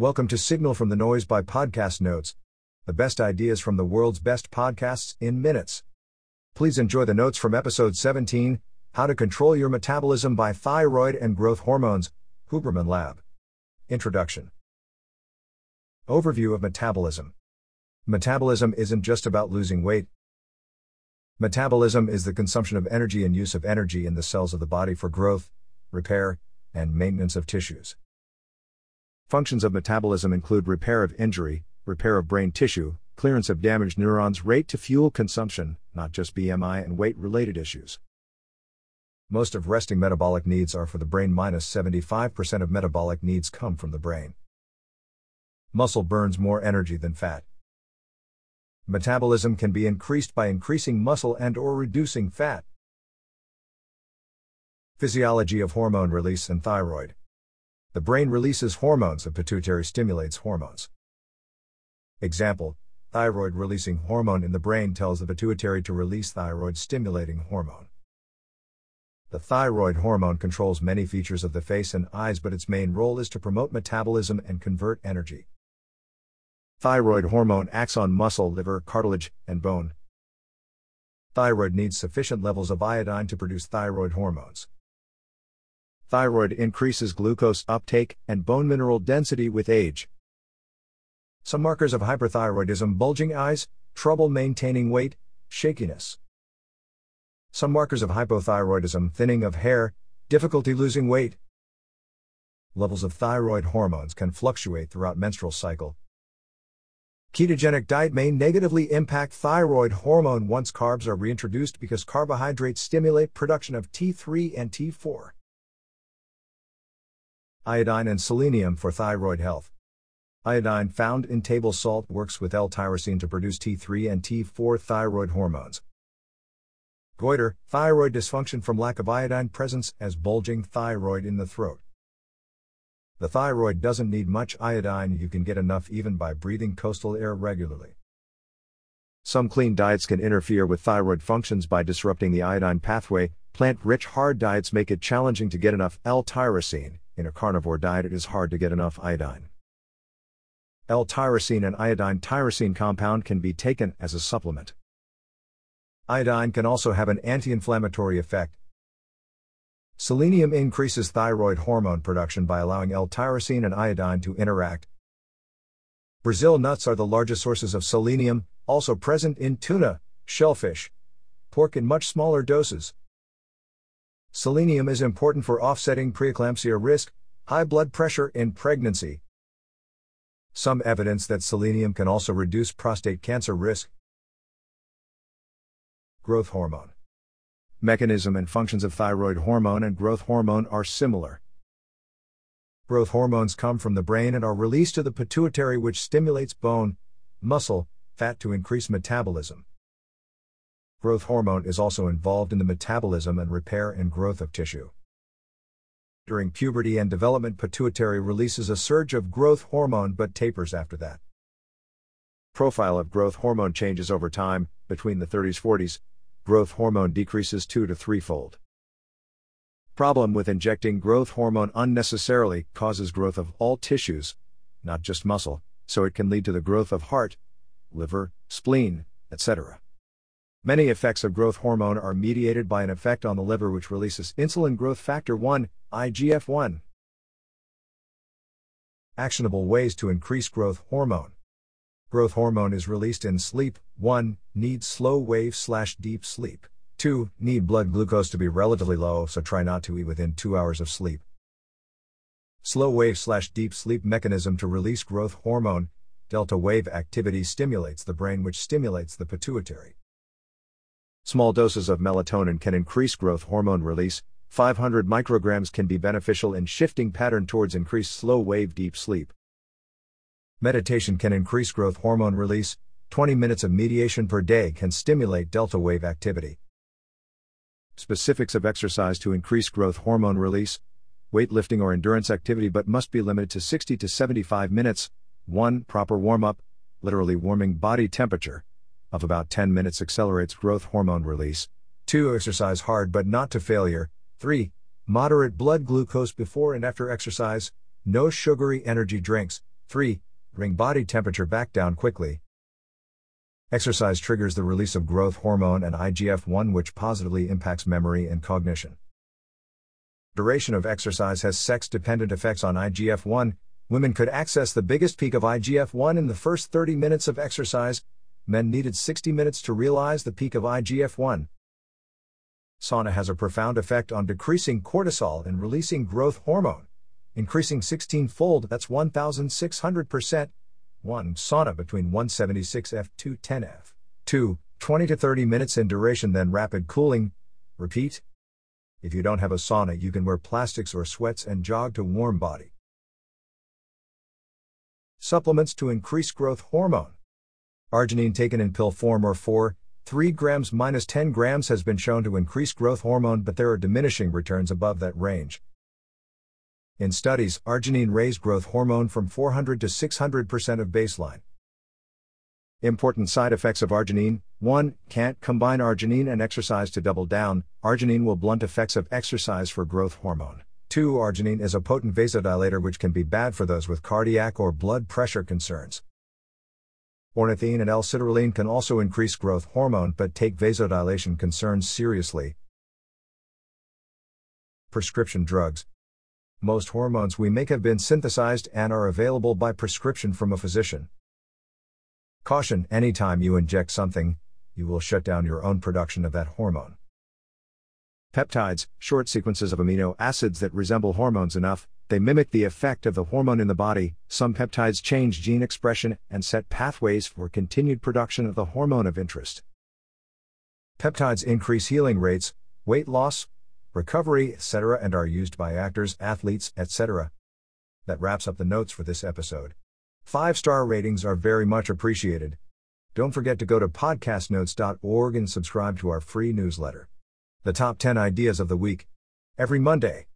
Welcome to Signal from the Noise by Podcast Notes, the best ideas from the world's best podcasts in minutes. Please enjoy the notes from episode 17 How to Control Your Metabolism by Thyroid and Growth Hormones, Huberman Lab. Introduction Overview of Metabolism Metabolism isn't just about losing weight. Metabolism is the consumption of energy and use of energy in the cells of the body for growth, repair, and maintenance of tissues. Functions of metabolism include repair of injury, repair of brain tissue, clearance of damaged neurons, rate to fuel consumption, not just BMI and weight related issues. Most of resting metabolic needs are for the brain, minus 75% of metabolic needs come from the brain. Muscle burns more energy than fat. Metabolism can be increased by increasing muscle and or reducing fat. Physiology of hormone release and thyroid. The brain releases hormones, the pituitary stimulates hormones. Example Thyroid releasing hormone in the brain tells the pituitary to release thyroid stimulating hormone. The thyroid hormone controls many features of the face and eyes, but its main role is to promote metabolism and convert energy. Thyroid hormone acts on muscle, liver, cartilage, and bone. Thyroid needs sufficient levels of iodine to produce thyroid hormones. Thyroid increases glucose uptake and bone mineral density with age. Some markers of hyperthyroidism bulging eyes, trouble maintaining weight, shakiness. Some markers of hypothyroidism thinning of hair, difficulty losing weight. Levels of thyroid hormones can fluctuate throughout menstrual cycle, Ketogenic diet may negatively impact thyroid hormone once carbs are reintroduced because carbohydrates stimulate production of T3 and T4. Iodine and selenium for thyroid health. Iodine found in table salt works with L-tyrosine to produce T3 and T4 thyroid hormones. Goiter, thyroid dysfunction from lack of iodine presence as bulging thyroid in the throat. The thyroid doesn't need much iodine, you can get enough even by breathing coastal air regularly. Some clean diets can interfere with thyroid functions by disrupting the iodine pathway. Plant rich hard diets make it challenging to get enough L tyrosine. In a carnivore diet, it is hard to get enough iodine. L tyrosine and iodine tyrosine compound can be taken as a supplement. Iodine can also have an anti inflammatory effect, Selenium increases thyroid hormone production by allowing L-tyrosine and iodine to interact. Brazil nuts are the largest sources of selenium, also present in tuna, shellfish, pork in much smaller doses. Selenium is important for offsetting preeclampsia risk, high blood pressure in pregnancy. Some evidence that selenium can also reduce prostate cancer risk. Growth hormone mechanism and functions of thyroid hormone and growth hormone are similar. Growth hormones come from the brain and are released to the pituitary, which stimulates bone, muscle, fat to increase metabolism. Growth hormone is also involved in the metabolism and repair and growth of tissue. During puberty and development, pituitary releases a surge of growth hormone but tapers after that. Profile of growth hormone changes over time, between the 30s 40s, growth hormone decreases 2 to 3 fold. Problem with injecting growth hormone unnecessarily causes growth of all tissues, not just muscle, so it can lead to the growth of heart, liver, spleen, etc. Many effects of growth hormone are mediated by an effect on the liver which releases insulin growth factor 1, IGF 1. Actionable ways to increase growth hormone. Growth hormone is released in sleep. 1. Need slow wave slash deep sleep. 2. Need blood glucose to be relatively low, so try not to eat within 2 hours of sleep. Slow wave slash deep sleep mechanism to release growth hormone. Delta wave activity stimulates the brain, which stimulates the pituitary. Small doses of melatonin can increase growth hormone release. 500 micrograms can be beneficial in shifting pattern towards increased slow wave deep sleep. Meditation can increase growth hormone release. 20 minutes of mediation per day can stimulate delta wave activity. Specifics of exercise to increase growth hormone release weightlifting or endurance activity, but must be limited to 60 to 75 minutes. 1. Proper warm up, literally warming body temperature, of about 10 minutes accelerates growth hormone release. 2. Exercise hard but not to failure. 3. Moderate blood glucose before and after exercise. No sugary energy drinks. 3. Bring body temperature back down quickly. Exercise triggers the release of growth hormone and IGF 1, which positively impacts memory and cognition. Duration of exercise has sex dependent effects on IGF 1. Women could access the biggest peak of IGF 1 in the first 30 minutes of exercise. Men needed 60 minutes to realize the peak of IGF 1. Sauna has a profound effect on decreasing cortisol and releasing growth hormone, increasing 16 fold, that's 1,600%. 1. Sauna between 176 F to 10F. 2. 20 to 30 minutes in duration, then rapid cooling. Repeat. If you don't have a sauna, you can wear plastics or sweats and jog to warm body. Supplements to increase growth hormone. Arginine taken in pill form or 4, 3 grams minus 10 grams has been shown to increase growth hormone, but there are diminishing returns above that range. In studies, arginine raised growth hormone from 400 to 600% of baseline. Important side effects of arginine 1. Can't combine arginine and exercise to double down. Arginine will blunt effects of exercise for growth hormone. 2. Arginine is a potent vasodilator which can be bad for those with cardiac or blood pressure concerns. Ornithine and L-citrulline can also increase growth hormone but take vasodilation concerns seriously. Prescription drugs most hormones we make have been synthesized and are available by prescription from a physician. Caution anytime you inject something, you will shut down your own production of that hormone. Peptides, short sequences of amino acids that resemble hormones enough, they mimic the effect of the hormone in the body. Some peptides change gene expression and set pathways for continued production of the hormone of interest. Peptides increase healing rates, weight loss, recovery, etc., and are used by actors, athletes, etc. That wraps up the notes for this episode. Five star ratings are very much appreciated. Don't forget to go to podcastnotes.org and subscribe to our free newsletter. The top 10 ideas of the week. Every Monday.